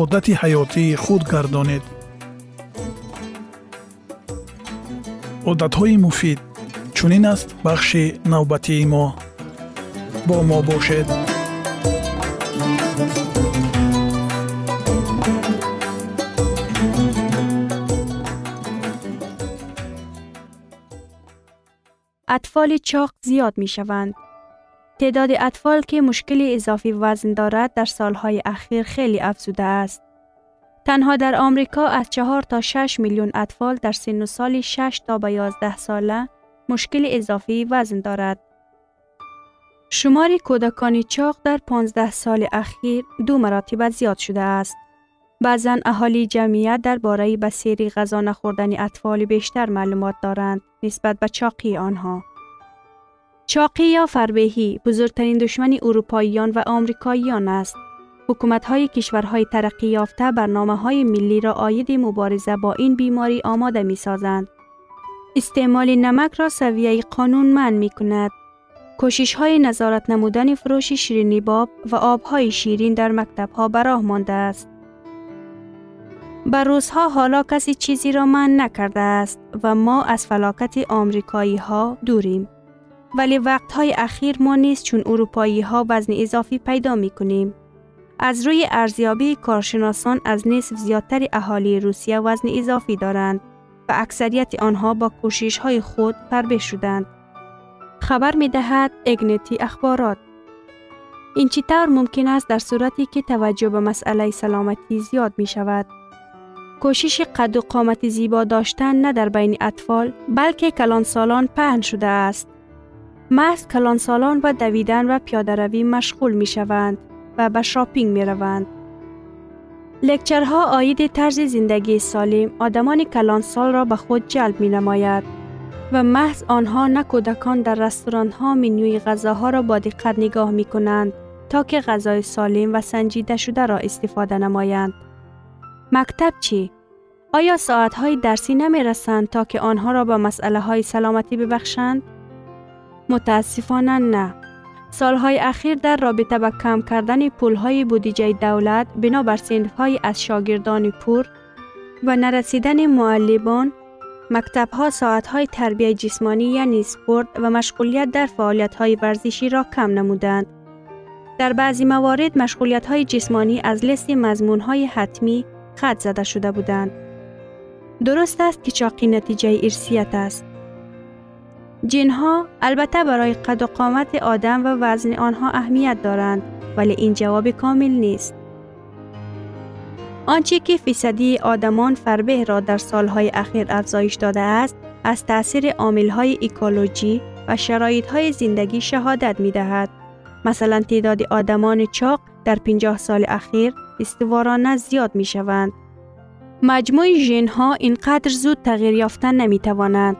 одати ҳаётии худ гардонед одатҳои муфид чунин аст бахши навбатии мо бо мо бошед اطفال چاق زیاد می شوند. تعداد اطفال که مشکل اضافی وزن دارد در سالهای اخیر خیلی افزوده است. تنها در آمریکا از 4 تا 6 میلیون اطفال در سن و سال 6 تا به 11 ساله مشکل اضافی وزن دارد. شمار کودکان چاق در 15 سال اخیر دو مراتب زیاد شده است. بعضا اهالی جمعیت درباره بسیری غذا نخوردن اطفال بیشتر معلومات دارند نسبت به چاقی آنها. چاقی یا فربهی بزرگترین دشمن اروپاییان و آمریکاییان است. حکومت های کشورهای ترقی یافته برنامه های ملی را آید مبارزه با این بیماری آماده می سازند. استعمال نمک را سویه قانون من می کند. کوشش های نظارت نمودن فروش شیرینی باب و آبهای شیرین در مکتب ها براه مانده است. بر روزها حالا کسی چیزی را من نکرده است و ما از فلاکت آمریکایی ها دوریم. ولی وقتهای اخیر ما نیست چون اروپایی ها وزن اضافی پیدا می کنیم. از روی ارزیابی کارشناسان از نصف زیادتر اهالی روسیه وزن اضافی دارند و اکثریت آنها با کوشش های خود فربه شدند. خبر می دهد اگنتی اخبارات. این چطور ممکن است در صورتی که توجه به مسئله سلامتی زیاد می شود؟ کوشش قد و قامت زیبا داشتن نه در بین اطفال بلکه کلان سالان پهن شده است. محض کلان سالان و دویدن و پیاده روی مشغول می شوند و به شاپینگ می روند. لکچرها آید طرز زندگی سالم آدمان کلان سال را به خود جلب می نماید و محض آنها نه کودکان در رستوران ها منوی غذاها را با دقت نگاه می کنند تا که غذای سالم و سنجیده شده را استفاده نمایند. مکتب چی؟ آیا ساعت های درسی نمی رسند تا که آنها را به مسئله های سلامتی ببخشند؟ متاسفانه نه. سالهای اخیر در رابطه با کم کردن پولهای بودجه دولت بنابر های از شاگردان پور و نرسیدن معلمان مکتب ها ساعت های تربیه جسمانی یعنی سپورت و مشغولیت در فعالیت های ورزشی را کم نمودند. در بعضی موارد مشغولیت های جسمانی از لست مضمون های حتمی خط زده شده بودند. درست است که چاقی نتیجه ارسیت است. جنها البته برای قد و قامت آدم و وزن آنها اهمیت دارند ولی این جواب کامل نیست. آنچه که فیصدی آدمان فربه را در سالهای اخیر افزایش داده است از تأثیر های اکولوژی و های زندگی شهادت می دهد. مثلا تعداد آدمان چاق در 50 سال اخیر استوارانه زیاد می شوند. مجموع ژن ها اینقدر زود تغییر یافتن نمی توانند.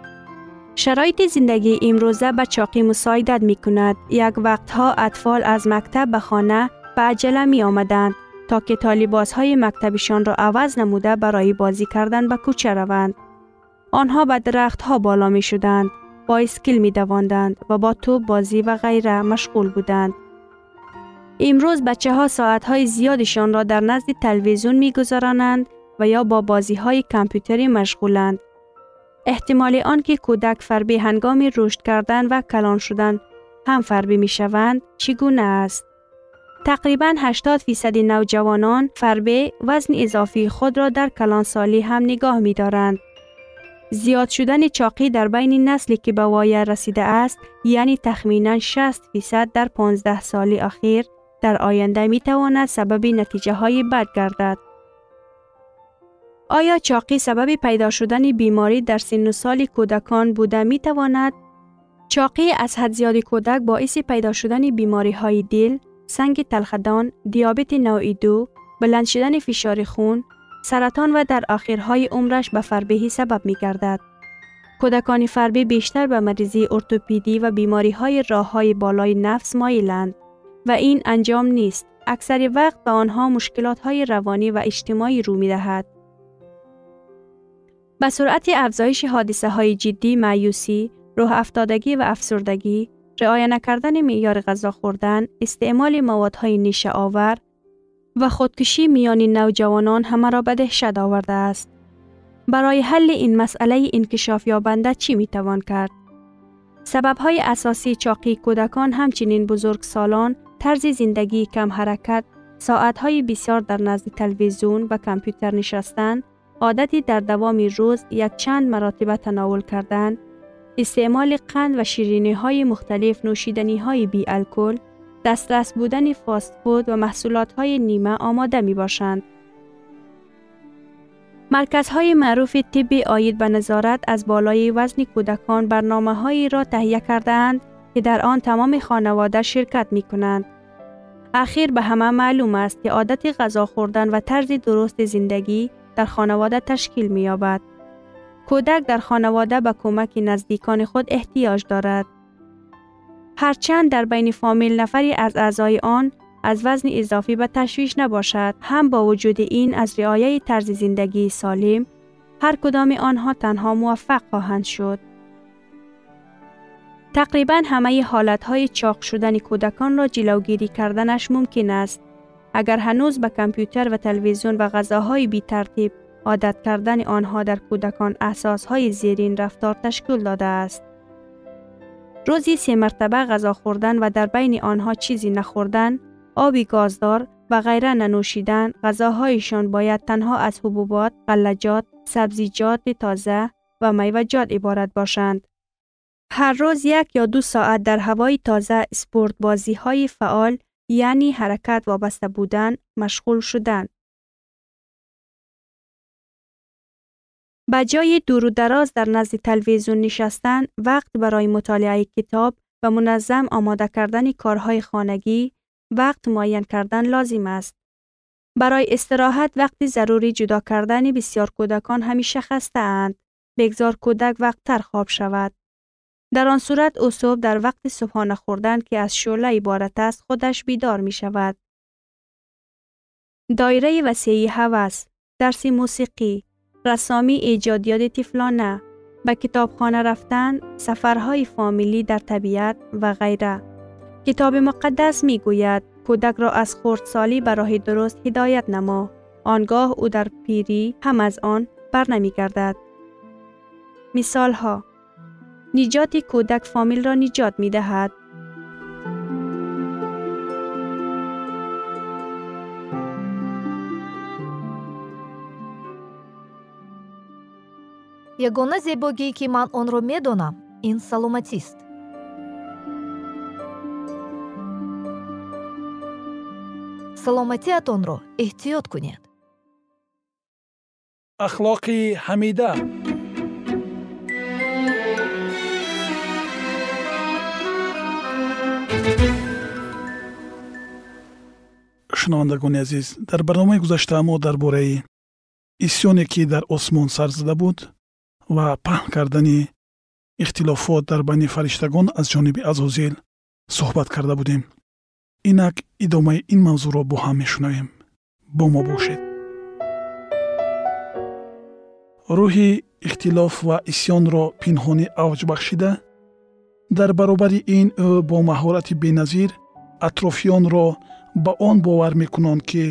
شرایط زندگی امروزه به چاقی مساعدت می کند. یک وقتها اطفال از مکتب به خانه به عجله می آمدند تا که طالباس های مکتبشان را عوض نموده برای بازی کردن به کوچه روند. آنها به درخت ها بالا می شدند. با اسکیل می دواندند و با توپ بازی و غیره مشغول بودند. امروز بچه ها ساعت های زیادشان را در نزد تلویزیون می گذرانند و یا با بازی های کامپیوتری مشغولند. احتمال آنکه کودک فربی هنگام رشد کردن و کلان شدن هم فربی می شوند چگونه است؟ تقریبا 80 فیصد نوجوانان فربه وزن اضافی خود را در کلانسالی هم نگاه می دارند. زیاد شدن چاقی در بین نسلی که به وایه رسیده است یعنی تخمینا 60 فیصد در 15 سال اخیر در آینده می تواند سبب نتیجه های بد گردد. آیا چاقی سبب پیدا شدن بیماری در سن و سال کودکان بوده می تواند؟ چاقی از حد زیاد کودک باعث پیدا شدن بیماری های دل، سنگ تلخدان، دیابت نوع دو، بلند شدن فشار خون، سرطان و در آخرهای عمرش به فربهی سبب می گردد. کودکان فربه بیشتر به مریضی ارتوپیدی و بیماری های راه های بالای نفس مایلند و این انجام نیست. اکثر وقت به آنها مشکلات های روانی و اجتماعی رو می دهد. به سرعت افزایش حادثه های جدی معیوسی، روح افتادگی و افسردگی، رعایت نکردن معیار غذا خوردن، استعمال موادهای نیشه آور و خودکشی میان نوجوانان همه را به دهشت آورده است. برای حل این مسئله انکشاف یابنده چی می توان کرد؟ سبب های اساسی چاقی کودکان همچنین بزرگ سالان، طرز زندگی کم حرکت، ساعت های بسیار در نزد تلویزیون و کامپیوتر نشستن، عادتی در دوام روز یک چند مراتبه تناول کردن، استعمال قند و شیرینی های مختلف نوشیدنی های بی الکل، دسترس بودن فاست فود و محصولات های نیمه آماده می باشند. مرکزهای معروف طبی آید به نظارت از بالای وزن کودکان برنامه هایی را تهیه کردهاند که در آن تمام خانواده شرکت می کنند. اخیر به همه معلوم است که عادت غذا خوردن و طرز درست زندگی در خانواده تشکیل می یابد. کودک در خانواده به کمک نزدیکان خود احتیاج دارد. هرچند در بین فامیل نفری از اعضای آن از وزن اضافی به تشویش نباشد هم با وجود این از رعایت طرز زندگی سالم هر کدام آنها تنها موفق خواهند شد. تقریبا همه حالتهای چاق شدن کودکان را جلوگیری کردنش ممکن است اگر هنوز به کامپیوتر و تلویزیون و غذاهای بی ترتیب عادت کردن آنها در کودکان های زیرین رفتار تشکیل داده است. روزی سه مرتبه غذا خوردن و در بین آنها چیزی نخوردن، آبی گازدار و غیره ننوشیدن، غذاهایشان باید تنها از حبوبات، غلجات، سبزیجات تازه و میوجات عبارت باشند. هر روز یک یا دو ساعت در هوای تازه سپورت بازی های فعال یعنی حرکت وابسته بودن مشغول شدن. به جای دور و دراز در نزد تلویزیون نشستن وقت برای مطالعه کتاب و منظم آماده کردن کارهای خانگی وقت معین کردن لازم است. برای استراحت وقت ضروری جدا کردن بسیار کودکان همیشه خسته اند. بگذار کودک وقت تر خواب شود. در آن صورت او در وقت صبحانه خوردن که از شعله عبارت است خودش بیدار می شود. دایره وسیعی هوس، درس موسیقی، رسامی ایجادیات تفلانه، به کتابخانه رفتن، سفرهای فامیلی در طبیعت و غیره. کتاب مقدس می گوید کودک را از خردسالی به راه درست هدایت نما آنگاه او در پیری هم از آن بر نمی گردد. مثال ها ниҷоти кӯдак фомилро ниҷот медаҳад ягона зебогие ки ман онро медонам ин саломатист. Саломатиатонро эҳтиёт кунед. Ахлоқи ҳамида. Шунавандагони азиз. Дар барномаи гузашта мо дар бораи исьёне ки дар осмон сар зада буд ва паҳн кардани ихтилофот дар байни фариштагон аз ҷониби азозил суҳбат карда будем. Инак идомаи ин мавзӯъро бо ҳам мешунавем. Бо мо бошед. Рӯҳи ихтилоф ва исьёнро пинҳонӣ авҷ бахшида дар баробари ин ӯ бо маҳорати беназир атрофиёнро ба он бовар мекунанд ки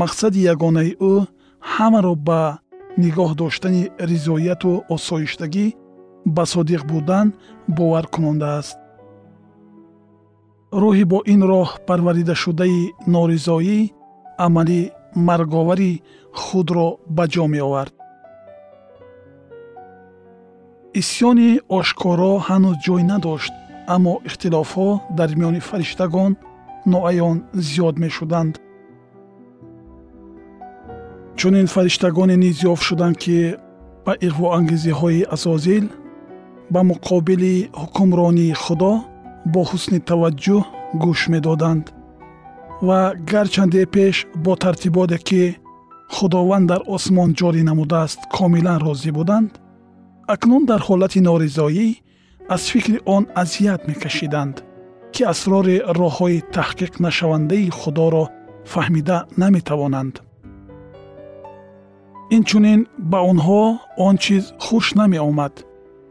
мақсади ягонаи ӯ ҳамаро ба нигоҳ доштани ризояту осоиштагӣ ба содиқ будан боваркунонда аст. Рӯҳи бо ин роҳ парваридашудаи норизоӣ амали марговари худро ба ҷо меовард. Исьёни ошкоро ҳанӯз ҷой надошт аммо ихтилофҳо дар миёни фариштагон ноаён зиёд мешуданд. Чунин фариштагоне низ ёфт шуданд ки ба иғвоангезиҳои азозил ба муқобили ҳукмронии худо бо ҳусни таваҷҷӯҳ гӯш медоданд ва гарчанде пеш бо тартиботе ки худованд дар осмон ҷорӣ намудааст комилан розӣ буданд акнун дар ҳолати норизоӣ аз фикри он азият мекашиданд ки асрори роҳҳои таҳқиқнашавандаи худоро фаҳмида наметавонанд. Инчунин ба онҳо он чиз хуш намеомад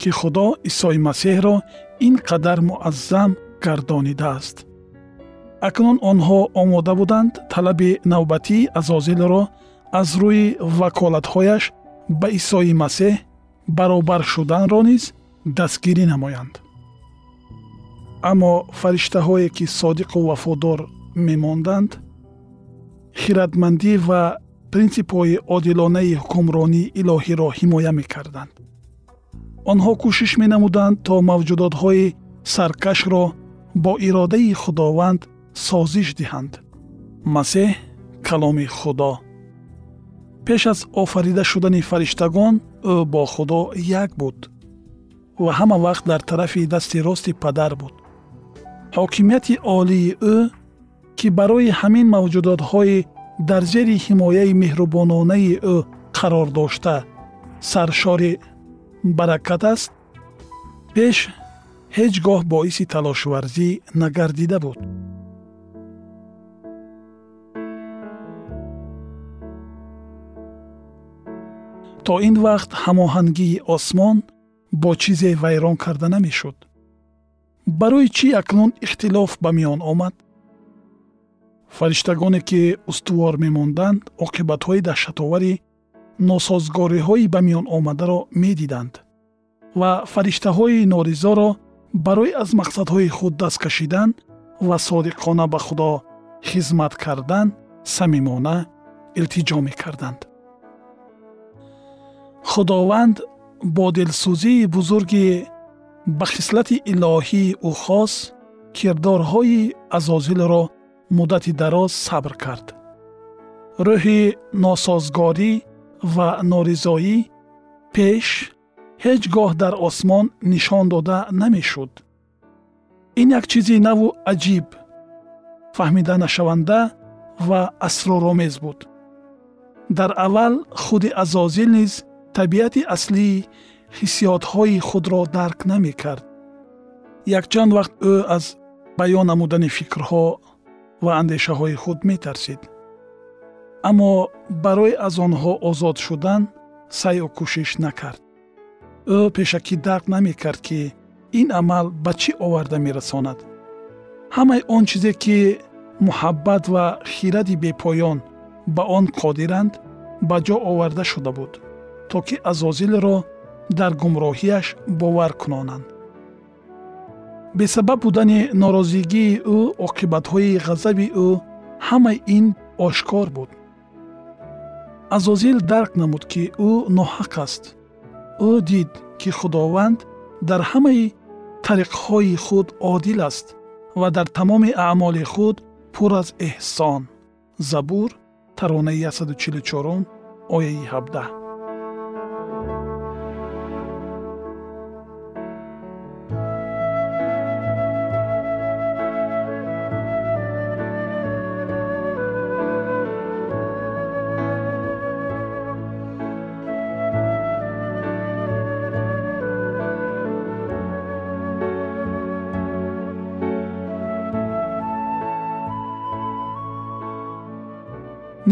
ки худо исои масеҳро ин қадар муаззам гардонидааст. Акнун онҳо омода буданд талаби навбатии азозилро аз рӯи ваколатҳояш ба исои масеҳ баробар шуданро низ дастгирӣ намоянд аммо фариштаҳое ки содиқу вафодор мемонданд хиратмандӣ ва принсипҳои одилонаи ҳукмронии илоҳиро ҳимоя мекарданд. Онҳо кӯшиш менамуданд то мавҷудотҳои саркашро бо иродаи худованд созиш диҳанд. Масеҳ каломи худо. Пеш аз офарида шудани фариштагон ӯ бо худо як буд ва ҳама вақт дар тарафи дасти рости падар буд ҳокимияти олии ӯ ки барои ҳамин мавҷудотҳои дар зери ҳимояи меҳрубононаи ӯ қарор дошта. Саршори баракат аст. Пеш ҳеҷ гоҳ боиси талошварзӣ нагардида буд. То ин вақт ҳамоҳангии осмон бо чизе вайрон карда намешуд барои чӣ акнун ихтилоф ба миён омад? Фариштагоне ки устувор мемонданд оқибатҳои даҳшатовари носозгориҳои ба миён омадаро медиданд ва фариштаҳои норизоро барои аз мақсадҳои худ даст кашидан ва содиқона ба худо хизмат кардан самимона илтиҷо мекарданд. Худованд бо дилсӯзии бузурги ба хислати илоҳии ӯ хос кирдорҳои азозилро муддати дароз сабр кард. Рӯҳи носозгорӣ ва норизоӣ пеш ҳеҷ гоҳ дар осмон нишон дода намешуд. Ин як чизи наву аҷиб фаҳмида нашаванда ва асроромез буд. Дар аввал худи азозил низ табиати аслии ҳиссиётҳои худро дарк намекард. Якчанд вақт ӯ аз баён намудани фикрҳо ва андешаҳои худ метарсид. Аммо барои аз онҳо озод шудан сайю кӯшиш накард. Ӯ пешакӣ дарк намекард ки ин амал ба чӣ оварда мерасонад? Ҳамаи он чизе ки муҳаббат ва хиради бепоён ба он қодиранд ба ҷо оварда шуда буд то ки азозилро дар гумроҳияш бовар кунонанд. Бесабаб будани норозигии ӯ оқибатҳои ғазаби ӯ ҳамаи ин ошкор буд. Азозил дарк намуд ки ӯ ноҳақ аст. Ӯ дид ки худованд дар ҳамаи тариқҳои худ одил аст ва дар тамоми аъмоли худ пур аз эҳсон. Забур таронаи 144 ояи 17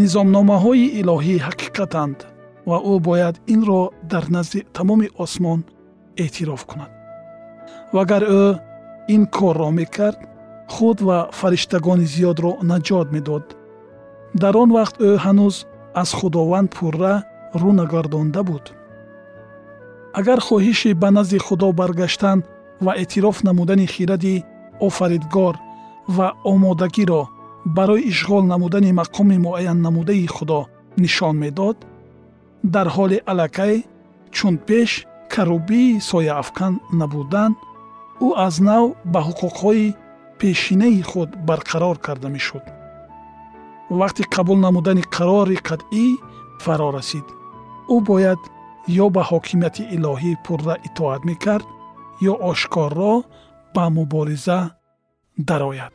низомномаҳои илоҳӣ ҳақиқатанд ва ӯ бояд инро дар назди тамоми осмон эътироф кунад. Вагар ӯ ин корро мекард худ ва фариштагони зиёдро наҷот медод. Дар он вақт ӯ ҳанӯз аз худованд пурра рӯ нагардонда буд. Агар хоҳиши ба назди худо баргаштан ва эътироф намудани хиради офаридгор ва омодагиро барои ишғол намудани мақоми муайяннамудаи худо нишон медод дар ҳоли аллакай чун пеш карубии сояафкан набудан ӯ аз нав ба ҳуқуқҳои пешинаи худ барқарор карда мешуд. Вақти қабул намудани қарори қатъӣ фаро расид. Ӯ бояд ё ба ҳокимияти илоҳӣ пурра итоат мекард ё ошкорро ба мубориза дарояд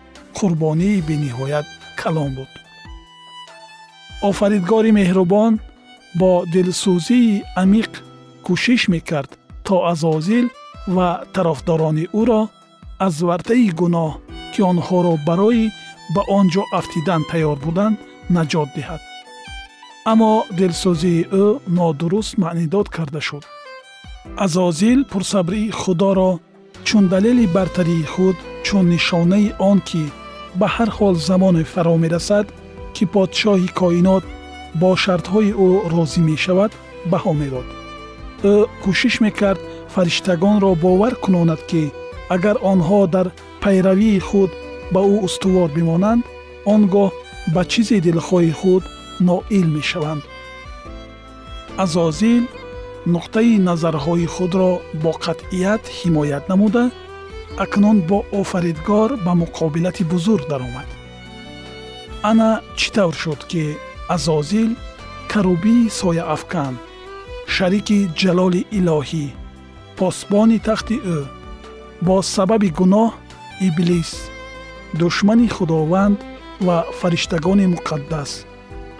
қурбонии бениҳоят калон буд. Офаридгори меҳрубон бо дилсӯзии амиқ кӯшиш мекард то азозил ва тарафдорони ӯро аз вартаи гуноҳ ки онҳоро барои ба он ҷо афтидан тайёр буданд наҷот диҳад. Аммо дилсӯзии ӯ нодуруст маънидод карда шуд. Азозил пурсабрии худоро чун далели бартарии худ чун нишонаи он ки ба ҳар ҳол замоне фаро мерасад ки подшоҳи коинот бо шартҳои ӯ розӣ мешавад баҳо медод ӯ кӯшиш мекард фариштагонро бовар кунонад ки агар онҳо дар пайравии худ ба ӯ устувор бимонанд он гоҳ ба чизи дилхоҳи худ ноил мешаванд. Азозил нуқтаи назарҳои худро бо қатъият ҳимоят намуда акнун бо офаридгор ба муқобилати бузург даромад. Ана чӣ тавр шуд ки азозил карубии сояафкан шарики ҷалоли илоҳӣ посбони тахти ӯ бо сабаби гуноҳ иблис душмани худованд ва фариштагони муқаддас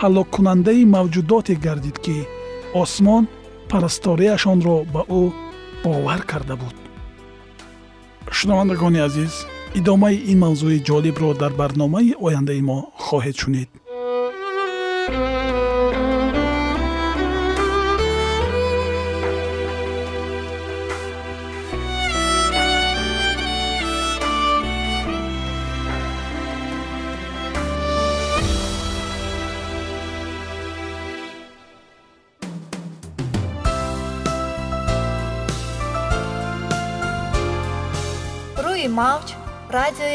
ҳаллоккунандаи мавҷудоте гардид ки осмон парасторияшонро ба ӯ бовар карда буд шунавандагони азиз идомаи ин мавзӯи ҷолибро дар барномаи ояндаи мо хоҳед шунид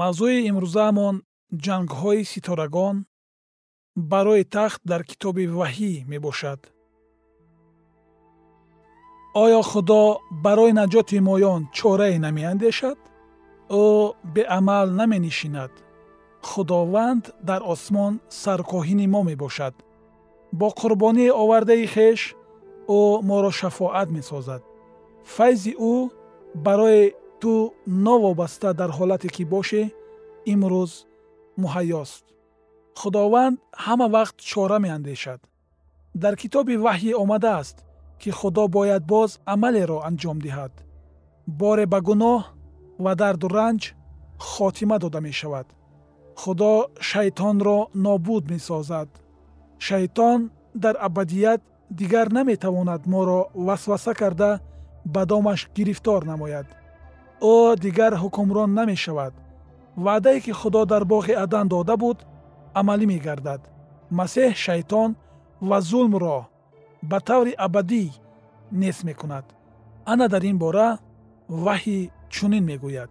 мавзӯи имрӯзаамон ҷангҳои ситорагон барои тахт дар китоби ваҳӣ мебошад. Оё худо барои наҷоти моён чорае намеандешад? Ӯ беамал наменишинад. Худованд дар осмон саркоҳини мо мебошад. Бо қурбонии овардаи хеш ӯ моро шафоат месозад. Файзи ӯ барои ту новобаста дар ҳолате ки бошӣ имрӯз муҳайёст. Худованд ҳама вақт чора меандешад. Дар китоби ваҳйӣ омадааст ки худо бояд боз амалеро анҷом диҳад. Боре ба гуноҳ ва дарду ранҷ хотима дода мешавад. Худо шайтонро нобуд месозад. Шайтон дар абадият дигар наметавонад моро васваса карда ба домаш гирифтор намояд ӯ дигар ҳукмрон намешавад. Ваъдае ки худо дар боғи адан дода буд амалӣ мегардад. Масеҳ шайтон ва зулмро ба таври абадӣ нест мекунад. Ана дар ин бора ваҳӣ чунин мегӯяд.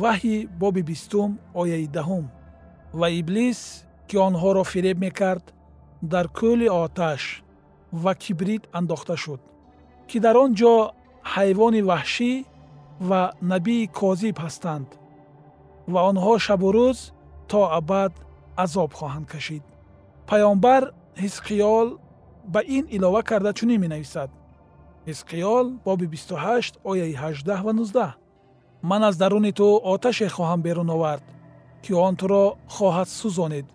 Ваҳйи боби бистум ояи даҳум ва иблис ки онҳоро фиреб мекард дар кӯли оташ ва кибрит андохта шуд ки дар он ҷо ҳайвони ваҳшӣ ва набии козиб ҳастанд ва онҳо шабу рӯз то абад азоб хоҳанд кашид. Паёнбар ҳизқиёл ба ин илова карда чунин менависад. Ҳизқиёл боби 28 ояи 18 ва 19 ман аз даруни ту оташе хоҳам берун овард ки он туро хоҳад сӯзонид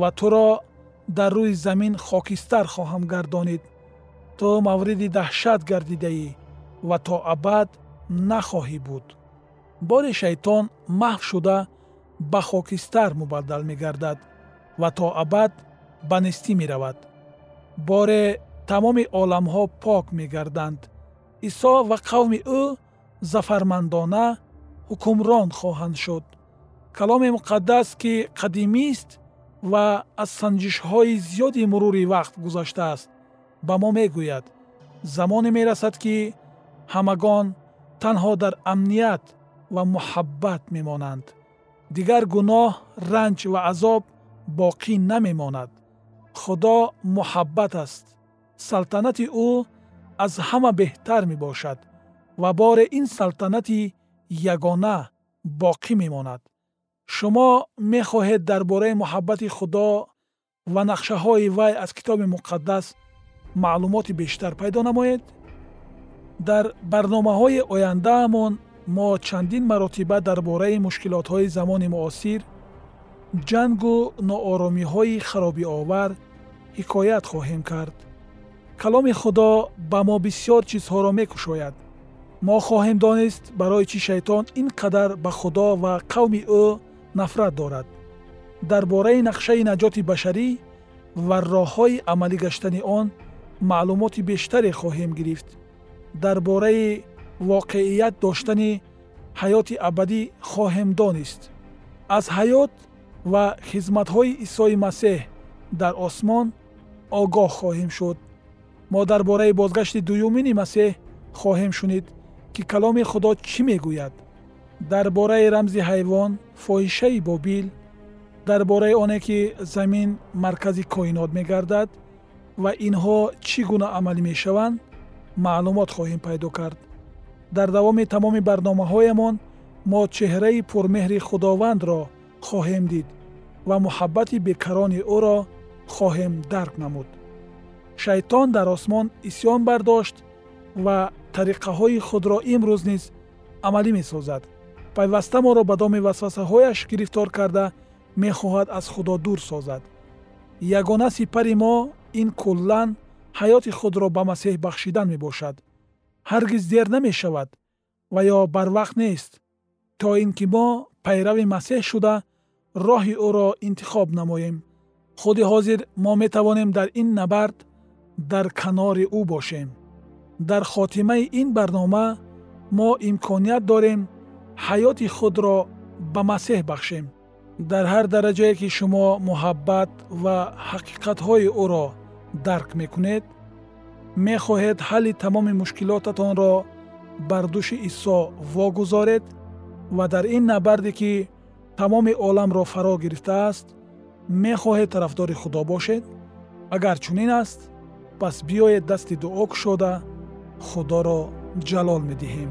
ва туро дар рӯи замин хокистар хоҳам гардонид ту мавриди даҳшат гардидаӣ ва то абад нахоҳӣ буд. Бори шайтон маҳв шуда ба хокистар мубаддал мегардад ва то абад ба нестӣ меравад. Боре тамоми оламҳо пок мегарданд. Исо ва қавми ӯ зафармандона ҳукмрон хоҳанд шуд. Каломи муқаддас ки қадимист ва аз санҷишҳои зиёди мурури вақт гузаштааст ба мо мегӯяд. Замоне мерасад ки ҳамагон танҳо дар амният ва муҳаббат мемонанд дигар гуноҳ ранҷ ва азоб боқӣ намемонад худо муҳаббат аст салтанати ӯ аз ҳама беҳтар мебошад ва боре ин салтанати ягона боқӣ мемонад шумо мехоҳед дар бораи муҳаббати худо ва нақшаҳои вай аз китоби муқаддас маълумоти бештар пайдо намоед дар барномаҳои ояндаамон мо чандин маротиба дар бораи мушкилотҳои замони муосир ҷангу нооромиҳои харобиовар ҳикоят хоҳем кард. Каломи худо ба мо бисьёр чизҳоро мекушояд. Мо хоҳем донист барои чӣ шайтон ин қадар ба худо ва қавми ӯ нафрат дорад. Дар бораи нақшаи наҷоти башарӣ ва роҳҳои амалӣ гаштани он маълумоти бештаре хоҳем гирифт дар бораи воқеият доштани ҳаёти абадӣ хоҳем донист аз ҳаёт ва хизматҳои исои масеҳ дар осмон огоҳ хоҳем шуд. Мо дар бораи бозгашти дуюмини масеҳ хоҳем шунид ки каломи худо чӣ мегӯяд? Дар бораи рамзи ҳайвон фоҳишаи бобил дар бораи оне ки замин маркази коинот мегардад ва инҳо чӣ гуна амалӣ мешаванд маълумот хоҳем пайдо кард. Дар давоми тамоми барномаҳоямон мо чеҳраи пурмеҳри худовандро хоҳем дид ва муҳаббати бекарони ӯро хоҳем дарк намуд. Шайтон дар осмон исьён бардошт ва тариқаҳои худро имрӯз низ амалӣ месозад. Пайваста моро ба доми васвасаҳояш гирифтор карда мехоҳад аз худо дур созад. Ягона сипари мо ин куллан ҳаёти худро ба масеҳ бахшидан мебошад. ҳаргиз дер намешавад ва ё барвақт нест то ин ки мо пайрави масеҳ шуда роҳи ӯро интихоб намоем. Худи ҳозир мо метавонем дар ин набард дар канори ӯ бошем. Дар хотимаи ин барнома мо имконият дорем ҳаёти худро ба масеҳ бахшем. Дар ҳар дараҷае ки шумо муҳаббат ва ҳақиқатҳои ӯро дарк мекунед мехоҳед ҳалли тамоми мушкилотатонро бар дӯши исо вогузоред ва дар ин набарде ки тамоми оламро фаро гирифтааст мехоҳед тарафдори худо бошед агар чунин аст пас биёед дасти дуо кушода худоро ҷалол медиҳем